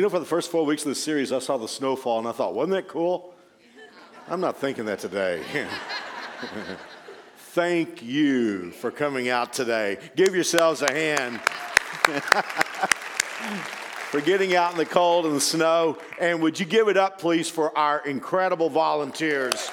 You know, for the first four weeks of the series, I saw the snowfall and I thought, wasn't that cool? I'm not thinking that today. Thank you for coming out today. Give yourselves a hand for getting out in the cold and the snow. And would you give it up, please, for our incredible volunteers?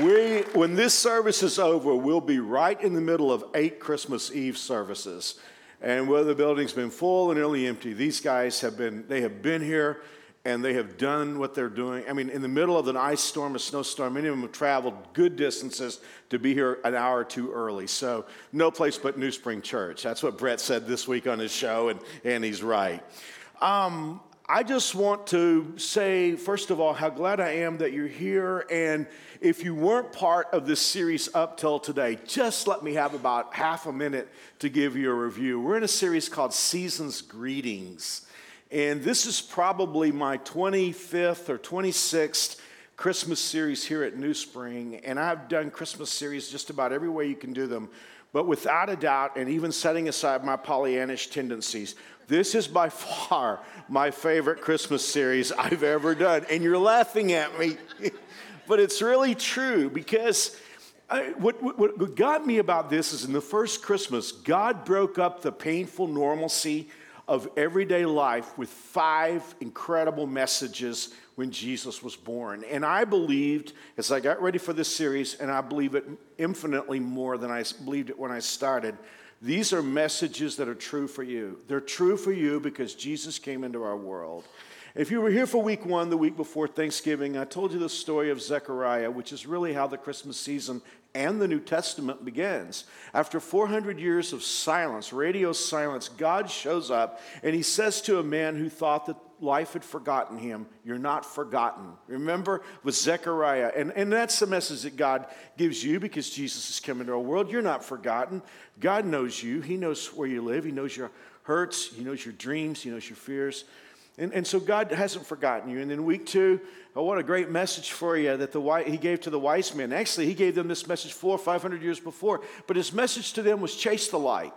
We, when this service is over, we'll be right in the middle of eight Christmas Eve services. And where the building's been full and nearly empty, these guys have been, they have been here and they have done what they're doing. I mean, in the middle of an ice storm, a snowstorm, many of them have traveled good distances to be here an hour or two early. So, no place but New Spring Church. That's what Brett said this week on his show, and, and he's right. Um, I just want to say, first of all, how glad I am that you're here. And if you weren't part of this series up till today, just let me have about half a minute to give you a review. We're in a series called Seasons Greetings. And this is probably my 25th or 26th Christmas series here at New Spring. And I've done Christmas series just about every way you can do them. But without a doubt, and even setting aside my Pollyannish tendencies, this is by far my favorite Christmas series I've ever done. And you're laughing at me, but it's really true because uh, I, what, what, what got me about this is in the first Christmas, God broke up the painful normalcy of everyday life with five incredible messages when Jesus was born. And I believed, as I got ready for this series, and I believe it infinitely more than I believed it when I started, these are messages that are true for you. They're true for you because Jesus came into our world. If you were here for week one, the week before Thanksgiving, I told you the story of Zechariah, which is really how the Christmas season and the New Testament begins. After 400 years of silence, radio silence, God shows up and he says to a man who thought that life had forgotten him, You're not forgotten. Remember with Zechariah. And, and that's the message that God gives you because Jesus is coming to our world. You're not forgotten. God knows you, He knows where you live, He knows your hurts, He knows your dreams, He knows your fears. And, and so God hasn't forgotten you. And then week two, oh, what a great message for you that the, he gave to the wise men. Actually, he gave them this message four or 500 years before. But his message to them was chase the light.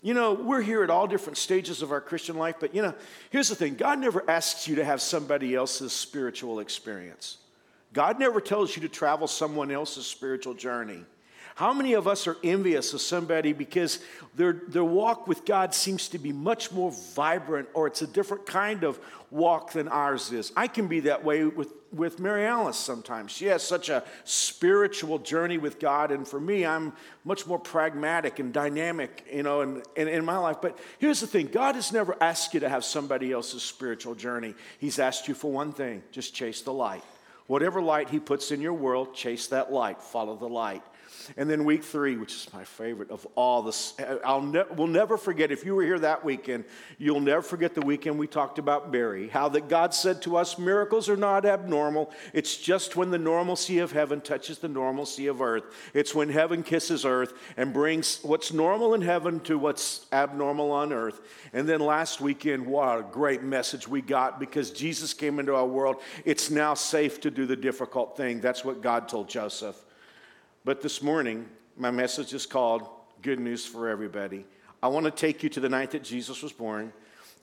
You know, we're here at all different stages of our Christian life, but you know, here's the thing God never asks you to have somebody else's spiritual experience. God never tells you to travel someone else's spiritual journey. How many of us are envious of somebody because their, their walk with God seems to be much more vibrant or it's a different kind of walk than ours is? I can be that way with, with Mary Alice sometimes. She has such a spiritual journey with God, and for me, I'm much more pragmatic and dynamic, you know, in, in, in my life. But here's the thing God has never asked you to have somebody else's spiritual journey. He's asked you for one thing just chase the light. Whatever light He puts in your world, chase that light, follow the light. And then week three, which is my favorite of all this, I'll ne- we'll never forget. If you were here that weekend, you'll never forget the weekend we talked about Barry. How that God said to us, miracles are not abnormal. It's just when the normalcy of heaven touches the normalcy of earth. It's when heaven kisses earth and brings what's normal in heaven to what's abnormal on earth. And then last weekend, what a great message we got because Jesus came into our world. It's now safe to do the difficult thing. That's what God told Joseph. But this morning, my message is called Good News for Everybody. I want to take you to the night that Jesus was born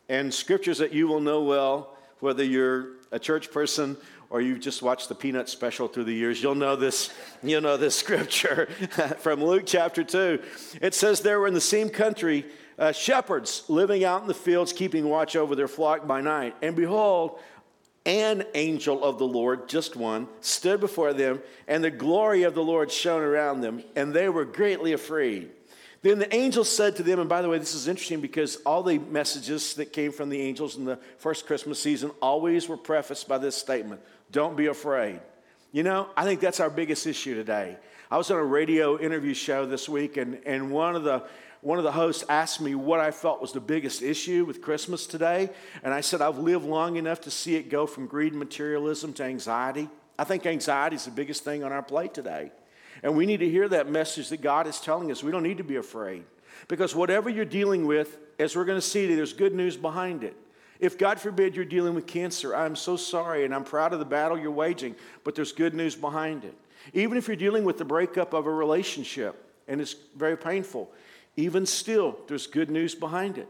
and scriptures that you will know well, whether you're a church person or you've just watched the Peanut special through the years, you'll know this, you'll know this scripture from Luke chapter 2. It says there were in the same country uh, shepherds living out in the fields, keeping watch over their flock by night. And behold, an angel of the Lord, just one, stood before them, and the glory of the Lord shone around them, and they were greatly afraid. Then the angel said to them, and by the way, this is interesting because all the messages that came from the angels in the first Christmas season always were prefaced by this statement Don't be afraid. You know, I think that's our biggest issue today. I was on a radio interview show this week, and, and one of the one of the hosts asked me what I felt was the biggest issue with Christmas today. And I said, I've lived long enough to see it go from greed and materialism to anxiety. I think anxiety is the biggest thing on our plate today. And we need to hear that message that God is telling us. We don't need to be afraid. Because whatever you're dealing with, as we're going to see, there's good news behind it. If God forbid you're dealing with cancer, I'm so sorry and I'm proud of the battle you're waging, but there's good news behind it. Even if you're dealing with the breakup of a relationship and it's very painful, even still, there's good news behind it.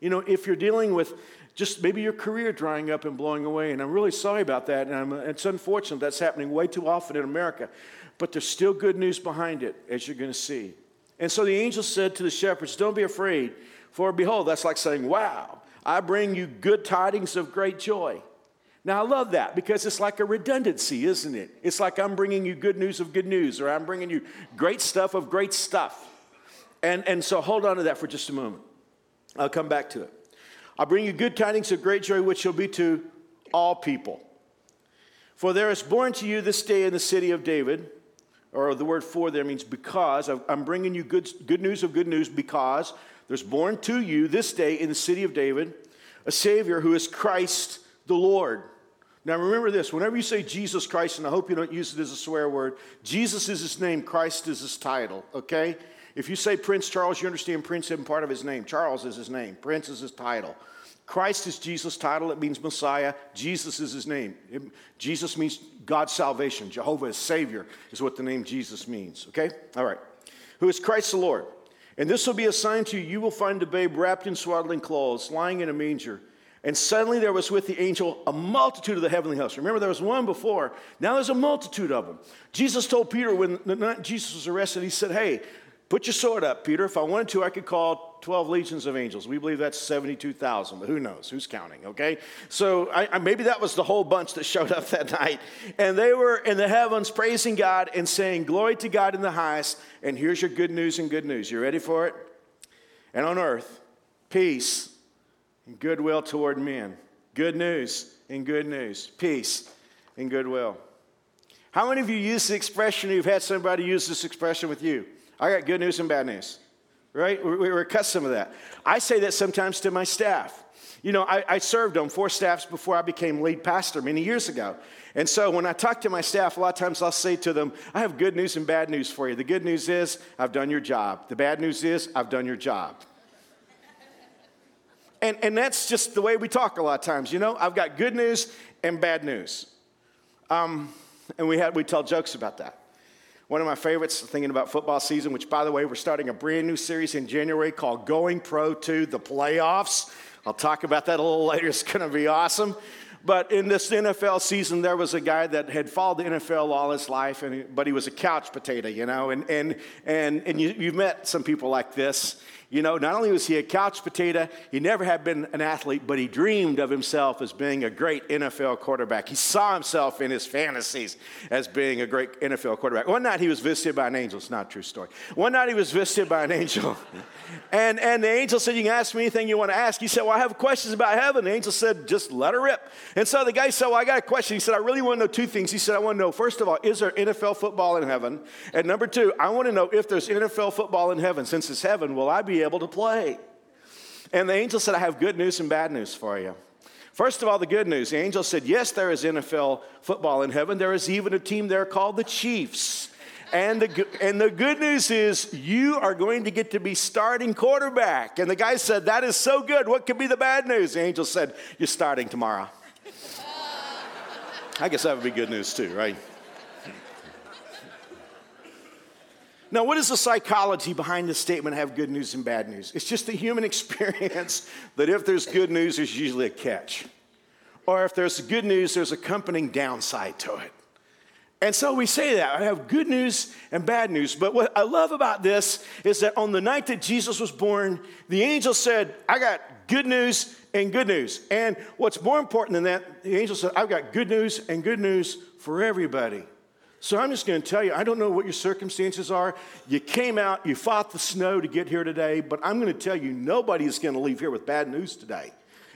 You know, if you're dealing with just maybe your career drying up and blowing away, and I'm really sorry about that, and I'm, it's unfortunate that's happening way too often in America, but there's still good news behind it, as you're going to see. And so the angel said to the shepherds, Don't be afraid, for behold, that's like saying, Wow, I bring you good tidings of great joy. Now, I love that because it's like a redundancy, isn't it? It's like I'm bringing you good news of good news, or I'm bringing you great stuff of great stuff. And, and so hold on to that for just a moment. I'll come back to it. I'll bring you good tidings of great joy, which shall be to all people. For there is born to you this day in the city of David, or the word for there means because. I'm bringing you good, good news of good news because there's born to you this day in the city of David a Savior who is Christ the Lord. Now remember this whenever you say Jesus Christ, and I hope you don't use it as a swear word, Jesus is his name, Christ is his title, okay? If you say Prince Charles, you understand Prince isn't part of his name. Charles is his name, Prince is his title. Christ is Jesus' title, it means Messiah. Jesus is his name. It, Jesus means God's salvation. Jehovah is Savior, is what the name Jesus means, okay? All right. Who is Christ the Lord? And this will be a sign to you. You will find a babe wrapped in swaddling clothes, lying in a manger. And suddenly there was with the angel a multitude of the heavenly hosts. Remember, there was one before. Now there's a multitude of them. Jesus told Peter when Jesus was arrested, he said, Hey, put your sword up, Peter. If I wanted to, I could call 12 legions of angels. We believe that's 72,000, but who knows? Who's counting, okay? So I, I, maybe that was the whole bunch that showed up that night. And they were in the heavens praising God and saying, Glory to God in the highest. And here's your good news and good news. You ready for it? And on earth, peace and goodwill toward men. Good news and good news. Peace and goodwill. How many of you use the expression, you've had somebody use this expression with you? I got good news and bad news, right? We're accustomed to that. I say that sometimes to my staff. You know, I, I, served on four staffs before I became lead pastor many years ago. And so when I talk to my staff, a lot of times I'll say to them, I have good news and bad news for you. The good news is, I've done your job. The bad news is, I've done your job. And, and that's just the way we talk a lot of times. You know, I've got good news and bad news. Um, and we, had, we tell jokes about that. One of my favorites, thinking about football season, which, by the way, we're starting a brand new series in January called Going Pro to the Playoffs. I'll talk about that a little later. It's going to be awesome. But in this NFL season, there was a guy that had followed the NFL all his life, and, but he was a couch potato, you know. And, and, and, and you, you've met some people like this. You know, not only was he a couch potato, he never had been an athlete, but he dreamed of himself as being a great NFL quarterback. He saw himself in his fantasies as being a great NFL quarterback. One night he was visited by an angel. It's not a true story. One night he was visited by an angel. And, and the angel said, You can ask me anything you want to ask. He said, Well, I have questions about heaven. The angel said, Just let her rip. And so the guy said, Well, I got a question. He said, I really want to know two things. He said, I want to know, first of all, is there NFL football in heaven? And number two, I want to know if there's NFL football in heaven. Since it's heaven, will I be able to play. And the angel said, I have good news and bad news for you. First of all, the good news. The angel said, Yes, there is NFL football in heaven. There is even a team there called the Chiefs. And the, and the good news is, you are going to get to be starting quarterback. And the guy said, That is so good. What could be the bad news? The angel said, You're starting tomorrow. I guess that would be good news too, right? Now, what is the psychology behind this statement have good news and bad news? It's just the human experience that if there's good news, there's usually a catch. Or if there's good news, there's accompanying downside to it. And so we say that I have good news and bad news. But what I love about this is that on the night that Jesus was born, the angel said, I got good news and good news. And what's more important than that, the angel said, I've got good news and good news for everybody. So I'm just going to tell you, I don't know what your circumstances are. You came out, you fought the snow to get here today, but I'm going to tell you, nobody is going to leave here with bad news today.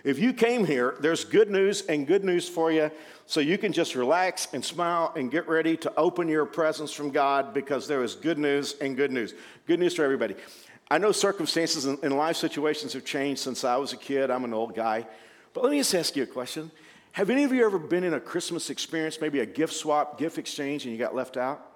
If you came here, there's good news and good news for you. So you can just relax and smile and get ready to open your presents from God because there is good news and good news. Good news for everybody. I know circumstances and life situations have changed since I was a kid. I'm an old guy. But let me just ask you a question. Have any of you ever been in a Christmas experience, maybe a gift swap, gift exchange, and you got left out?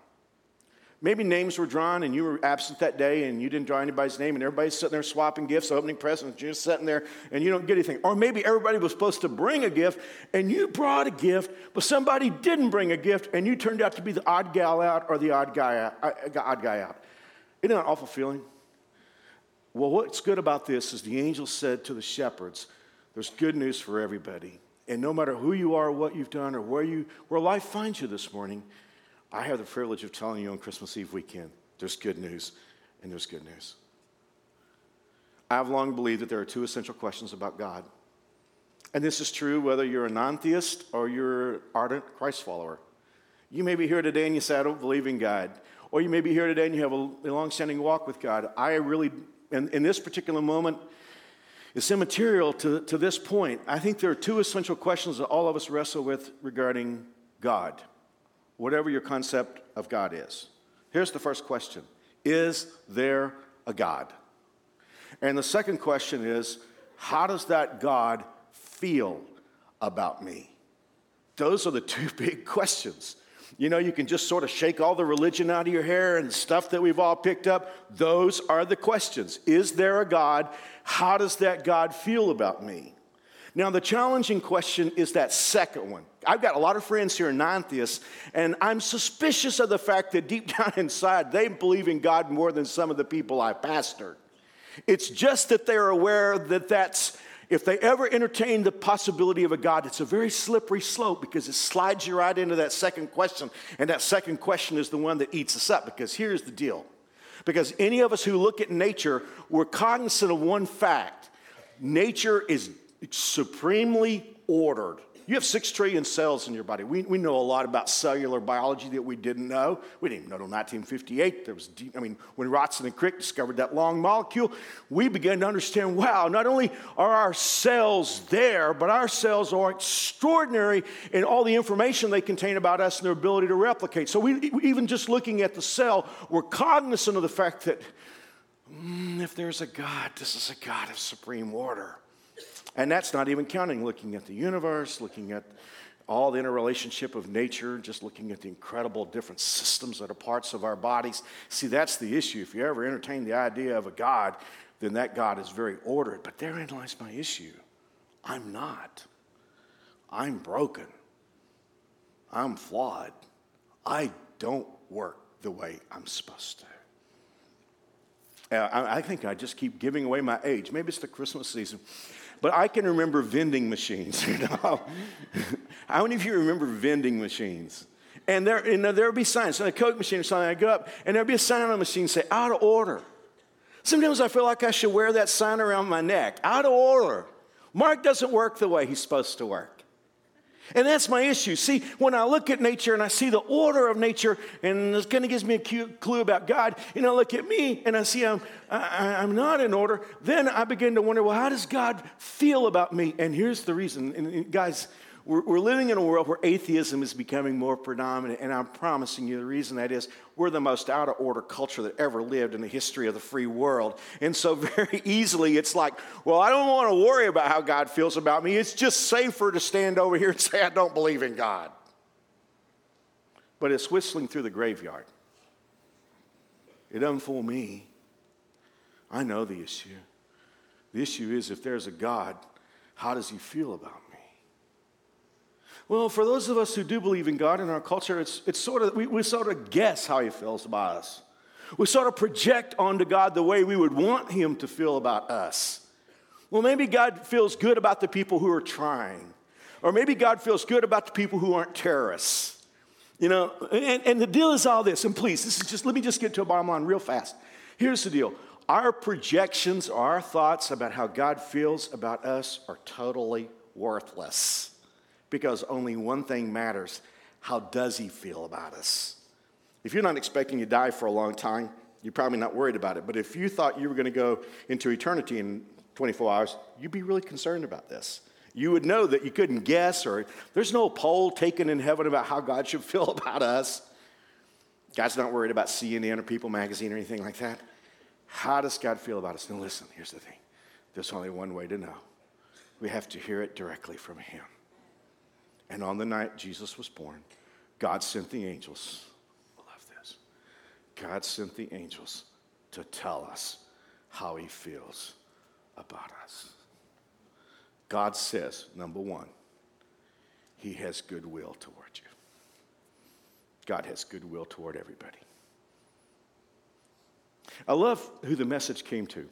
Maybe names were drawn and you were absent that day and you didn't draw anybody's name and everybody's sitting there swapping gifts, opening presents, you're just sitting there and you don't get anything. Or maybe everybody was supposed to bring a gift and you brought a gift, but somebody didn't bring a gift and you turned out to be the odd gal out or the odd guy out. Uh, odd guy out. Isn't that an awful feeling? Well, what's good about this is the angel said to the shepherds, there's good news for everybody. And no matter who you are, what you've done, or where, you, where life finds you this morning, I have the privilege of telling you on Christmas Eve weekend there's good news, and there's good news. I've long believed that there are two essential questions about God. And this is true whether you're a non theist or you're an ardent Christ follower. You may be here today and you say, I don't believe in God. Or you may be here today and you have a, long standing walk with God. I really, in, in this particular moment, it's immaterial to, to this point. I think there are two essential questions that all of us wrestle with regarding God, whatever your concept of God is. Here's the first question Is there a God? And the second question is How does that God feel about me? Those are the two big questions. You know, you can just sort of shake all the religion out of your hair and stuff that we've all picked up. Those are the questions. Is there a God? How does that God feel about me? Now, the challenging question is that second one. I've got a lot of friends here, non theists, and I'm suspicious of the fact that deep down inside, they believe in God more than some of the people I pastor. It's just that they're aware that that's if they ever entertain the possibility of a God, it's a very slippery slope because it slides you right into that second question. And that second question is the one that eats us up because here's the deal. Because any of us who look at nature, we're cognizant of one fact nature is supremely ordered. You have six trillion cells in your body. We, we know a lot about cellular biology that we didn't know. We didn't even know until 1958. There was, I mean, when Watson and Crick discovered that long molecule, we began to understand wow, not only are our cells there, but our cells are extraordinary in all the information they contain about us and their ability to replicate. So, we, even just looking at the cell, we're cognizant of the fact that mm, if there's a God, this is a God of supreme order. And that's not even counting looking at the universe, looking at all the interrelationship of nature, just looking at the incredible different systems that are parts of our bodies. See, that's the issue. If you ever entertain the idea of a God, then that God is very ordered. But therein lies my issue. I'm not. I'm broken. I'm flawed. I don't work the way I'm supposed to. Uh, I, I think I just keep giving away my age. Maybe it's the Christmas season. But I can remember vending machines. You know? How many of you remember vending machines? And there, you know, there would be signs. So a Coke machine or something, I go up, and there'd be a sign on the machine say, out of order. Sometimes I feel like I should wear that sign around my neck. Out of order. Mark doesn't work the way he's supposed to work. And that's my issue. See, when I look at nature and I see the order of nature, and this kind of gives me a clue about God, and I look at me and I see I'm, I, am not in order, then I begin to wonder, well, how does God feel about me? And here's the reason. And guys, we're, we're living in a world where atheism is becoming more predominant, and I'm promising you the reason that is we're the most out of order culture that ever lived in the history of the free world. And so, very easily, it's like, well, I don't want to worry about how God feels about me. It's just safer to stand over here and say, I don't believe in God. But it's whistling through the graveyard. It doesn't fool me. I know the issue. The issue is if there's a God, how does he feel about me? Well, for those of us who do believe in God in our culture, it's, it's sort of, we, we sort of guess how he feels about us. We sort of project onto God the way we would want him to feel about us. Well, maybe God feels good about the people who are trying. Or maybe God feels good about the people who aren't terrorists. You know, and, and the deal is all this, and please, this is just, let me just get to a bottom line real fast. Here's the deal our projections, our thoughts about how God feels about us are totally worthless because only one thing matters how does he feel about us? If you're not expecting to die for a long time, you're probably not worried about it. But if you thought you were going to go into eternity in 24 hours, you'd be really concerned about this. You would know that you couldn't guess, or there's no poll taken in heaven about how God should feel about us. God's not worried about CNN or People magazine or anything like that. How does God feel about us? Now, listen, here's the thing there's only one way to know. We have to hear it directly from Him. And on the night Jesus was born, God sent the angels. I love this. God sent the angels to tell us how he feels about us. God says, number one, he has goodwill toward you. God has goodwill toward everybody. I love who the message came to.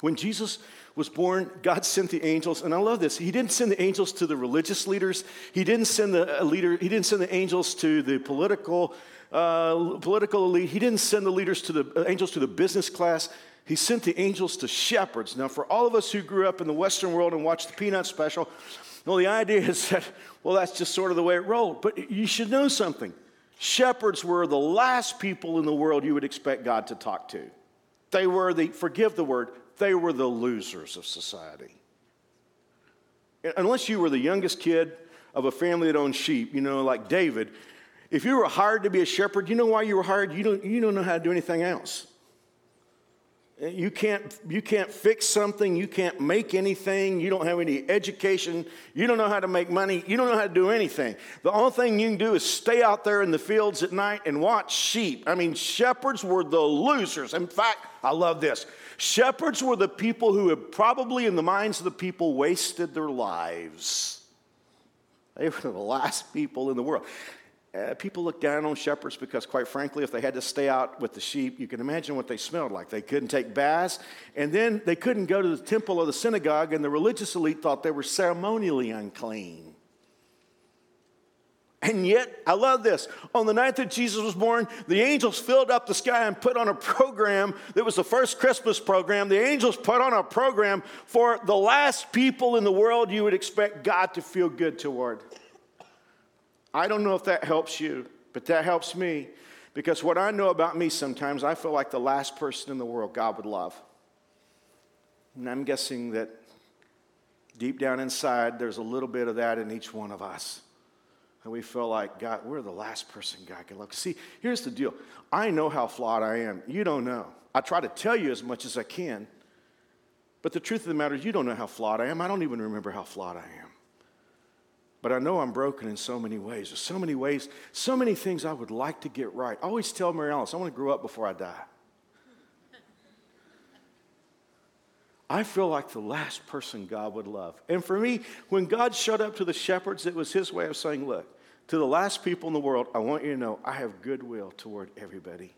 When Jesus was born, God sent the angels, and I love this. He didn't send the angels to the religious leaders. He didn't send the uh, leader. He didn't send the angels to the political uh, political elite. He didn't send the leaders to the uh, angels to the business class. He sent the angels to shepherds. Now, for all of us who grew up in the Western world and watched the Peanut Special, well, the idea is that well, that's just sort of the way it rolled. But you should know something. Shepherds were the last people in the world you would expect God to talk to. They were the, forgive the word, they were the losers of society. Unless you were the youngest kid of a family that owned sheep, you know, like David, if you were hired to be a shepherd, you know why you were hired? You don't, you don't know how to do anything else. You can't, you can't fix something. You can't make anything. You don't have any education. You don't know how to make money. You don't know how to do anything. The only thing you can do is stay out there in the fields at night and watch sheep. I mean, shepherds were the losers. In fact, I love this. Shepherds were the people who had probably, in the minds of the people, wasted their lives. They were the last people in the world. Uh, people looked down on shepherds because, quite frankly, if they had to stay out with the sheep, you can imagine what they smelled like. They couldn't take baths, and then they couldn't go to the temple or the synagogue, and the religious elite thought they were ceremonially unclean. And yet, I love this. On the night that Jesus was born, the angels filled up the sky and put on a program that was the first Christmas program. The angels put on a program for the last people in the world you would expect God to feel good toward. I don't know if that helps you, but that helps me because what I know about me sometimes, I feel like the last person in the world God would love. And I'm guessing that deep down inside, there's a little bit of that in each one of us. And we feel like, God, we're the last person God can love. See, here's the deal I know how flawed I am. You don't know. I try to tell you as much as I can. But the truth of the matter is, you don't know how flawed I am. I don't even remember how flawed I am. But I know I'm broken in so many ways. There's so many ways, so many things I would like to get right. I always tell Mary Alice, I want to grow up before I die. I feel like the last person God would love. And for me, when God showed up to the shepherds, it was his way of saying, Look, to the last people in the world, I want you to know I have goodwill toward everybody.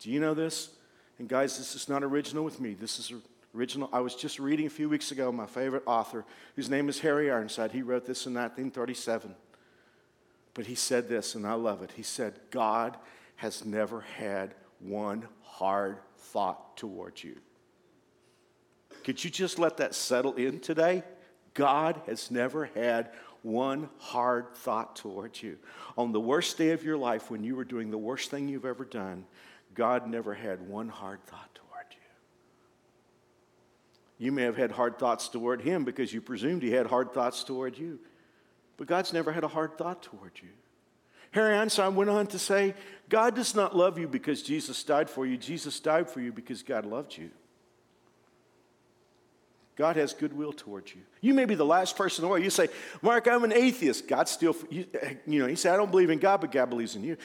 Do you know this? And guys, this is not original with me. This is original. I was just reading a few weeks ago my favorite author, whose name is Harry Ironside. He wrote this in 1937. But he said this, and I love it. He said, God has never had one hard thought towards you. Could you just let that settle in today? God has never had one hard thought towards you. On the worst day of your life, when you were doing the worst thing you've ever done, God never had one hard thought toward you. You may have had hard thoughts toward him because you presumed he had hard thoughts toward you. But God's never had a hard thought toward you. Harry Ironside went on to say, God does not love you because Jesus died for you. Jesus died for you because God loved you. God has goodwill towards you. You may be the last person in the world. You say, Mark, I'm an atheist. God still, you, you know, you say, I don't believe in God, but God believes in you.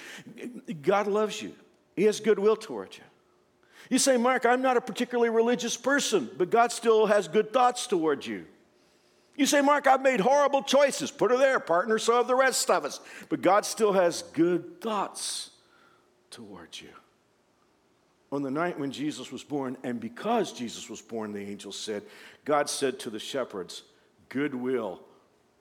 God loves you, He has goodwill towards you. You say, Mark, I'm not a particularly religious person, but God still has good thoughts towards you. You say, Mark, I've made horrible choices. Put her there, partner, so have the rest of us. But God still has good thoughts towards you. On the night when Jesus was born, and because Jesus was born, the angel said, God said to the shepherds, goodwill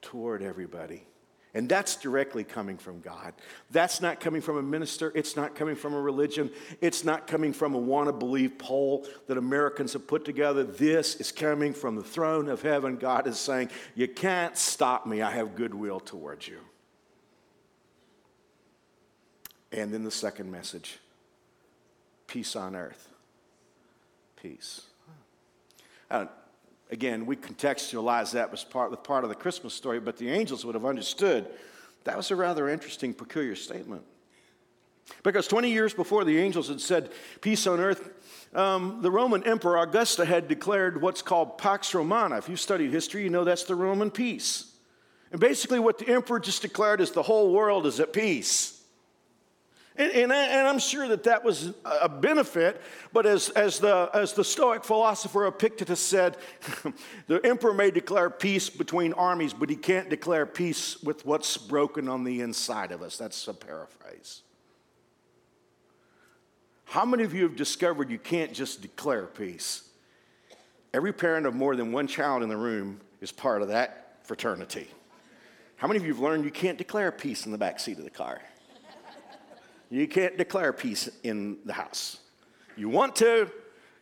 toward everybody. And that's directly coming from God. That's not coming from a minister. It's not coming from a religion. It's not coming from a want to believe poll that Americans have put together. This is coming from the throne of heaven. God is saying, You can't stop me. I have goodwill towards you. And then the second message peace on earth. Peace. Uh, Again, we contextualize that as part, with part of the Christmas story, but the angels would have understood that was a rather interesting, peculiar statement. Because 20 years before the angels had said, Peace on earth, um, the Roman Emperor Augusta had declared what's called Pax Romana. If you've studied history, you know that's the Roman peace. And basically, what the emperor just declared is the whole world is at peace. And, and, I, am sure that that was a benefit, but as, as, the, as the Stoic philosopher Epictetus said, the emperor may declare peace between armies, but he can't declare peace with what's broken on the inside of us. That's a paraphrase. How many of you have discovered you can't just declare peace? Every parent of more than one child in the room is part of that fraternity. How many of you have learned you can't declare peace in the back seat of the car? You can't declare peace in the house. You want to,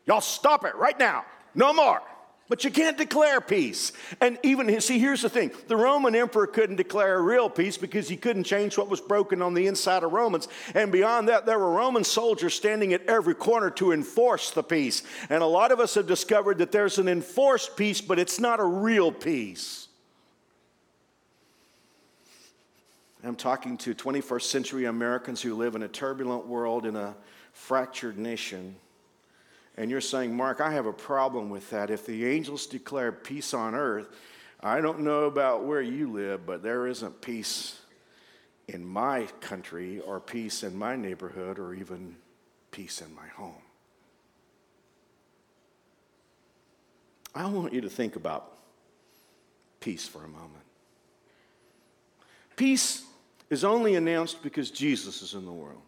y'all stop it right now. No more. But you can't declare peace. And even, see, here's the thing the Roman emperor couldn't declare a real peace because he couldn't change what was broken on the inside of Romans. And beyond that, there were Roman soldiers standing at every corner to enforce the peace. And a lot of us have discovered that there's an enforced peace, but it's not a real peace. I'm talking to 21st century Americans who live in a turbulent world in a fractured nation. And you're saying, Mark, I have a problem with that. If the angels declare peace on earth, I don't know about where you live, but there isn't peace in my country or peace in my neighborhood or even peace in my home. I want you to think about peace for a moment. Peace is only announced because Jesus is in the world.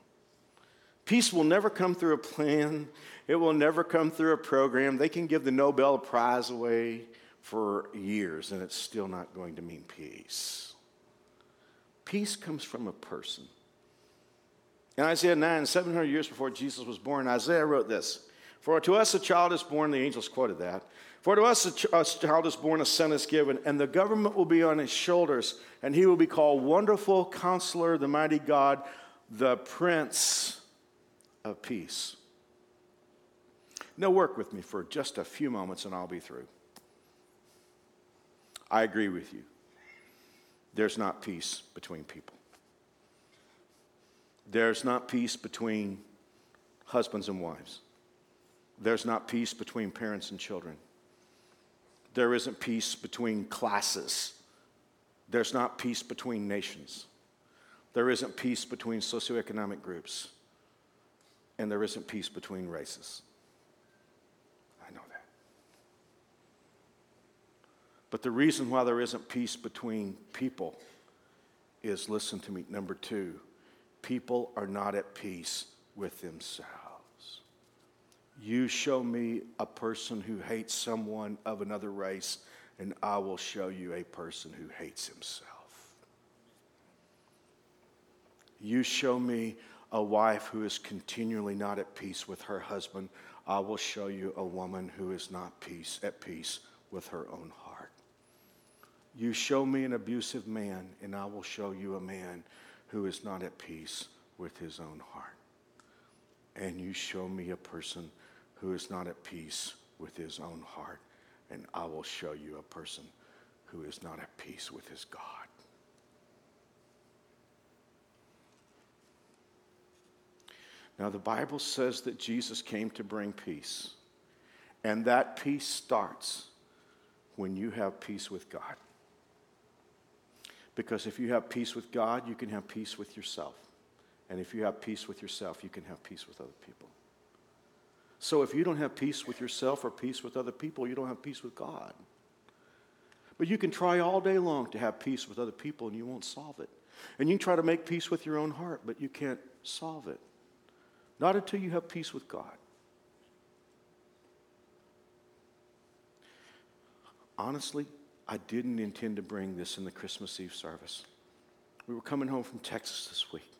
Peace will never come through a plan, it will never come through a program. They can give the Nobel Prize away for years, and it's still not going to mean peace. Peace comes from a person. In Isaiah 9, 700 years before Jesus was born, Isaiah wrote this For to us a child is born, the angels quoted that. For to us a, ch- a child is born, a son is given, and the government will be on his shoulders, and he will be called Wonderful Counselor, the Mighty God, the Prince of peace. Now, work with me for just a few moments and I'll be through. I agree with you. There's not peace between people. There's not peace between husbands and wives. There's not peace between parents and children. There isn't peace between classes. There's not peace between nations. There isn't peace between socioeconomic groups and there isn't peace between races. I know that. But the reason why there isn't peace between people is listen to me, number two, people are not at peace with themselves. You show me a person who hates someone of another race, and I will show you a person who hates himself. You show me a wife who is continually not at peace with her husband, I will show you a woman who is not peace at peace with her own heart. You show me an abusive man, and I will show you a man who is not at peace with his own heart. And you show me a person who is not at peace with his own heart, and I will show you a person who is not at peace with his God. Now, the Bible says that Jesus came to bring peace, and that peace starts when you have peace with God. Because if you have peace with God, you can have peace with yourself. And if you have peace with yourself, you can have peace with other people. So if you don't have peace with yourself or peace with other people, you don't have peace with God. But you can try all day long to have peace with other people and you won't solve it. And you can try to make peace with your own heart, but you can't solve it. Not until you have peace with God. Honestly, I didn't intend to bring this in the Christmas Eve service. We were coming home from Texas this week,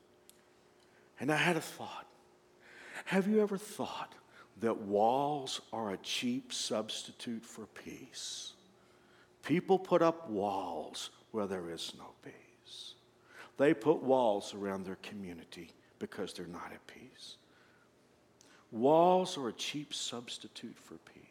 and I had a thought. Have you ever thought that walls are a cheap substitute for peace? People put up walls where there is no peace. They put walls around their community because they're not at peace. Walls are a cheap substitute for peace.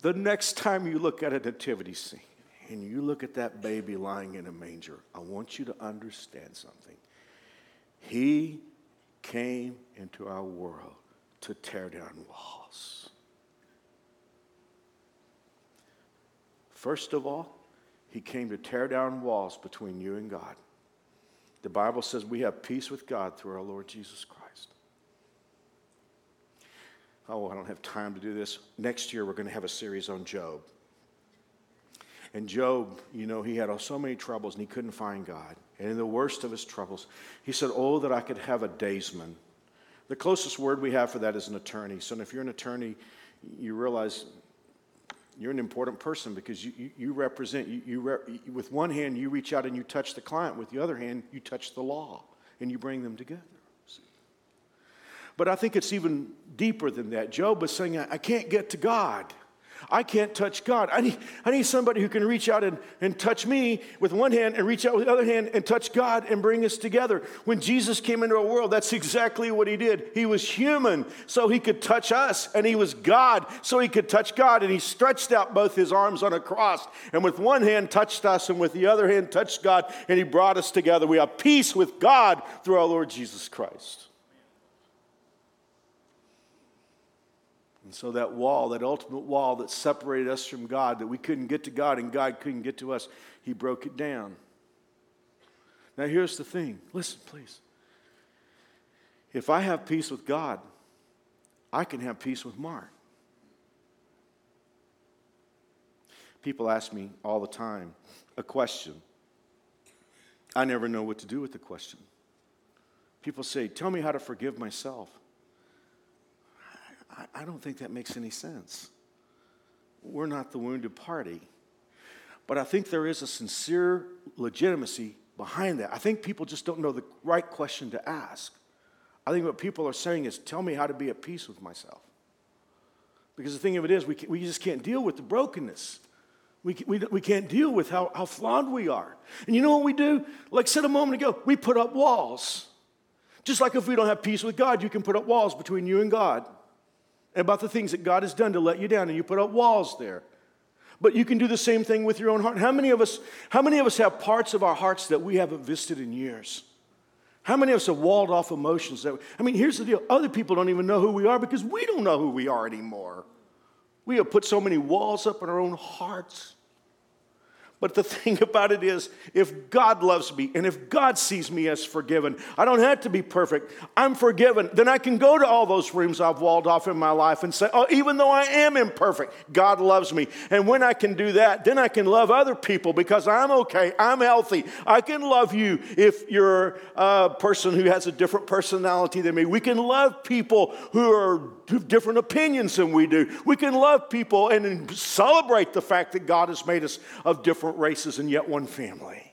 The next time you look at a nativity scene and you look at that baby lying in a manger, I want you to understand something. He came into our world to tear down walls. First of all, he came to tear down walls between you and God. The Bible says we have peace with God through our Lord Jesus Christ. Oh, I don't have time to do this. Next year, we're going to have a series on Job. And Job, you know, he had so many troubles and he couldn't find God. And in the worst of his troubles. He said, Oh, that I could have a daysman. The closest word we have for that is an attorney. So if you're an attorney, you realize you're an important person because you, you, you represent, you, you with one hand, you reach out and you touch the client. With the other hand, you touch the law and you bring them together. But I think it's even deeper than that. Job was saying, I can't get to God. I can't touch God. I need, I need somebody who can reach out and, and touch me with one hand and reach out with the other hand and touch God and bring us together. When Jesus came into our world, that's exactly what he did. He was human, so he could touch us, and he was God, so he could touch God. And he stretched out both his arms on a cross, and with one hand touched us, and with the other hand touched God, and he brought us together. We have peace with God through our Lord Jesus Christ. And so that wall, that ultimate wall that separated us from God, that we couldn't get to God and God couldn't get to us, He broke it down. Now, here's the thing listen, please. If I have peace with God, I can have peace with Mark. People ask me all the time a question. I never know what to do with the question. People say, Tell me how to forgive myself. I, I don't think that makes any sense. We're not the wounded party. But I think there is a sincere legitimacy behind that. I think people just don't know the right question to ask. I think what people are saying is, tell me how to be at peace with myself. Because the thing of it is, we, we just can't deal with the brokenness. We, we, we can't deal with how, how flawed we are. And you know what we do? Like I said a moment ago, we put up walls. Just like if we don't have peace with God, you can put up walls between you and God about the things that God has done to let you down, and you put up walls there. But you can do the same thing with your own heart. How many of us, how many of us have parts of our hearts that we haven't visited in years? How many of us have walled off emotions that I mean, here's the deal. Other people don't even know who we are because we don't know who we are anymore. We have put so many walls up in our own hearts. But the thing about it is, if God loves me and if God sees me as forgiven, I don't have to be perfect. I'm forgiven. Then I can go to all those rooms I've walled off in my life and say, oh, even though I am imperfect, God loves me. And when I can do that, then I can love other people because I'm okay. I'm healthy. I can love you if you're a person who has a different personality than me. We can love people who are different opinions than we do. We can love people and celebrate the fact that God has made us of different different races and yet one family.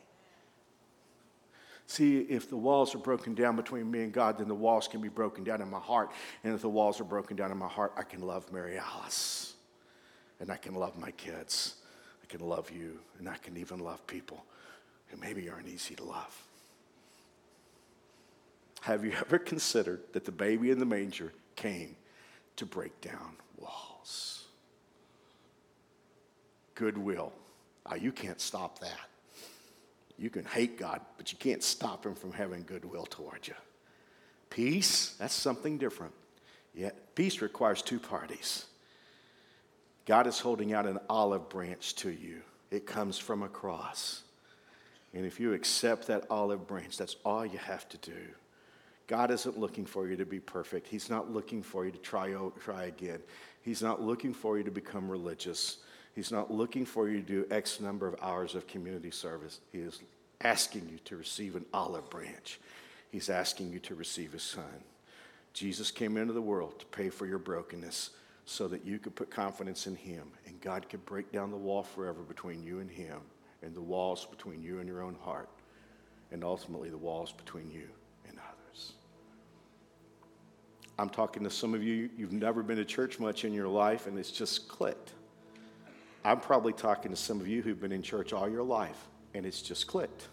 See, if the walls are broken down between me and God, then the walls can be broken down in my heart. And if the walls are broken down in my heart, I can love Mary Alice. And I can love my kids. I can love you. And I can even love people who maybe aren't easy to love. Have you ever considered that the baby in the manger came to break down walls? Goodwill Oh, you can't stop that. You can hate God, but you can't stop him from having goodwill toward you. Peace, that's something different. Yet, peace requires two parties. God is holding out an olive branch to you, it comes from a cross. And if you accept that olive branch, that's all you have to do. God isn't looking for you to be perfect. He's not looking for you to try, try again. He's not looking for you to become religious. He's not looking for you to do X number of hours of community service. He is asking you to receive an olive branch. He's asking you to receive his son. Jesus came into the world to pay for your brokenness so that you could put confidence in him and God could break down the wall forever between you and him and the walls between you and your own heart and ultimately the walls between you and others. I'm talking to some of you, you've never been to church much in your life and it's just clicked. I'm probably talking to some of you who've been in church all your life and it's just clicked.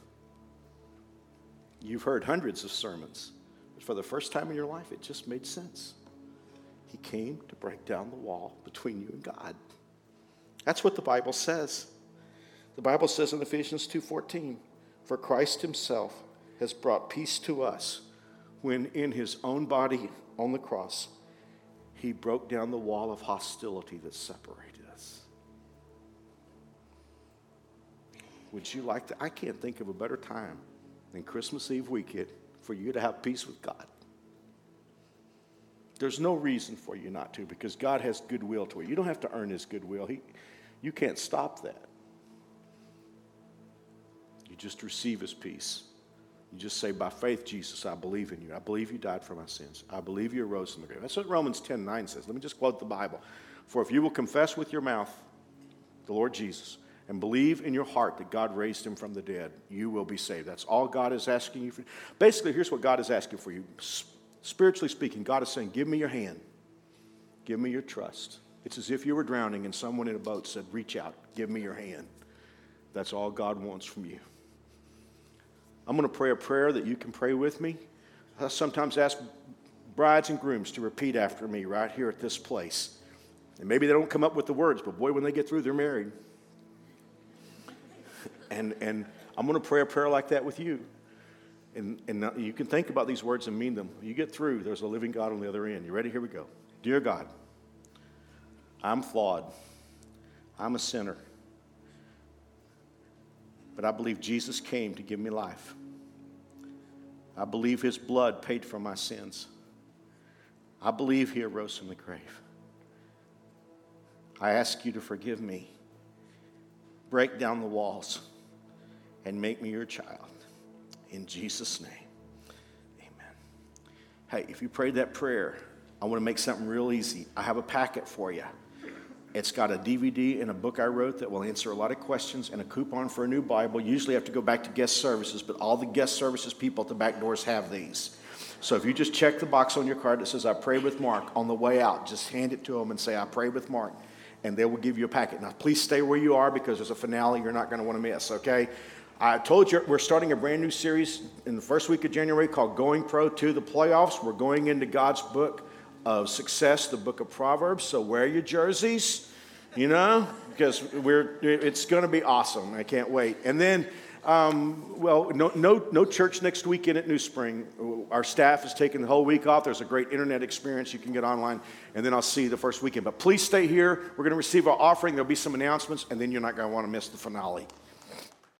You've heard hundreds of sermons, but for the first time in your life, it just made sense. He came to break down the wall between you and God. That's what the Bible says. The Bible says in Ephesians 2:14, "For Christ himself has brought peace to us when in his own body on the cross he broke down the wall of hostility that separated Would you like to? I can't think of a better time than Christmas Eve weekend for you to have peace with God. There's no reason for you not to because God has goodwill to you. You don't have to earn His goodwill, he, you can't stop that. You just receive His peace You just say, by faith, Jesus, I believe in you. I believe you died for my sins. I believe you arose from the grave. That's what Romans 10 9 says. Let me just quote the Bible. For if you will confess with your mouth the Lord Jesus and believe in your heart that God raised him from the dead, you will be saved. That's all God is asking you for. Basically, here's what God is asking for you. Spiritually speaking, God is saying, Give me your hand, give me your trust. It's as if you were drowning and someone in a boat said, Reach out, give me your hand. That's all God wants from you. I'm going to pray a prayer that you can pray with me. I sometimes ask brides and grooms to repeat after me right here at this place. And maybe they don't come up with the words, but boy, when they get through, they're married. And, and I'm going to pray a prayer like that with you. And, and you can think about these words and mean them. You get through, there's a living God on the other end. You ready? Here we go. Dear God, I'm flawed. I'm a sinner. But I believe Jesus came to give me life. I believe his blood paid for my sins. I believe he arose from the grave. I ask you to forgive me. Break down the walls and make me your child. In Jesus' name, amen. Hey, if you prayed that prayer, I want to make something real easy. I have a packet for you. It's got a DVD and a book I wrote that will answer a lot of questions and a coupon for a new Bible. Usually I have to go back to guest services, but all the guest services people at the back doors have these. So if you just check the box on your card that says, I pray with Mark, on the way out, just hand it to them and say, I pray with Mark and they will give you a packet. Now, please stay where you are because there's a finale you're not going to want to miss, okay? I told you we're starting a brand new series in the first week of January called Going Pro to the Playoffs. We're going into God's book of success, the book of Proverbs. So wear your jerseys, you know, because we're it's going to be awesome. I can't wait. And then um, well, no, no, no church next weekend at New Spring. Our staff is taking the whole week off. There's a great internet experience you can get online, and then I'll see you the first weekend. But please stay here. We're going to receive our offering. There'll be some announcements, and then you're not going to want to miss the finale.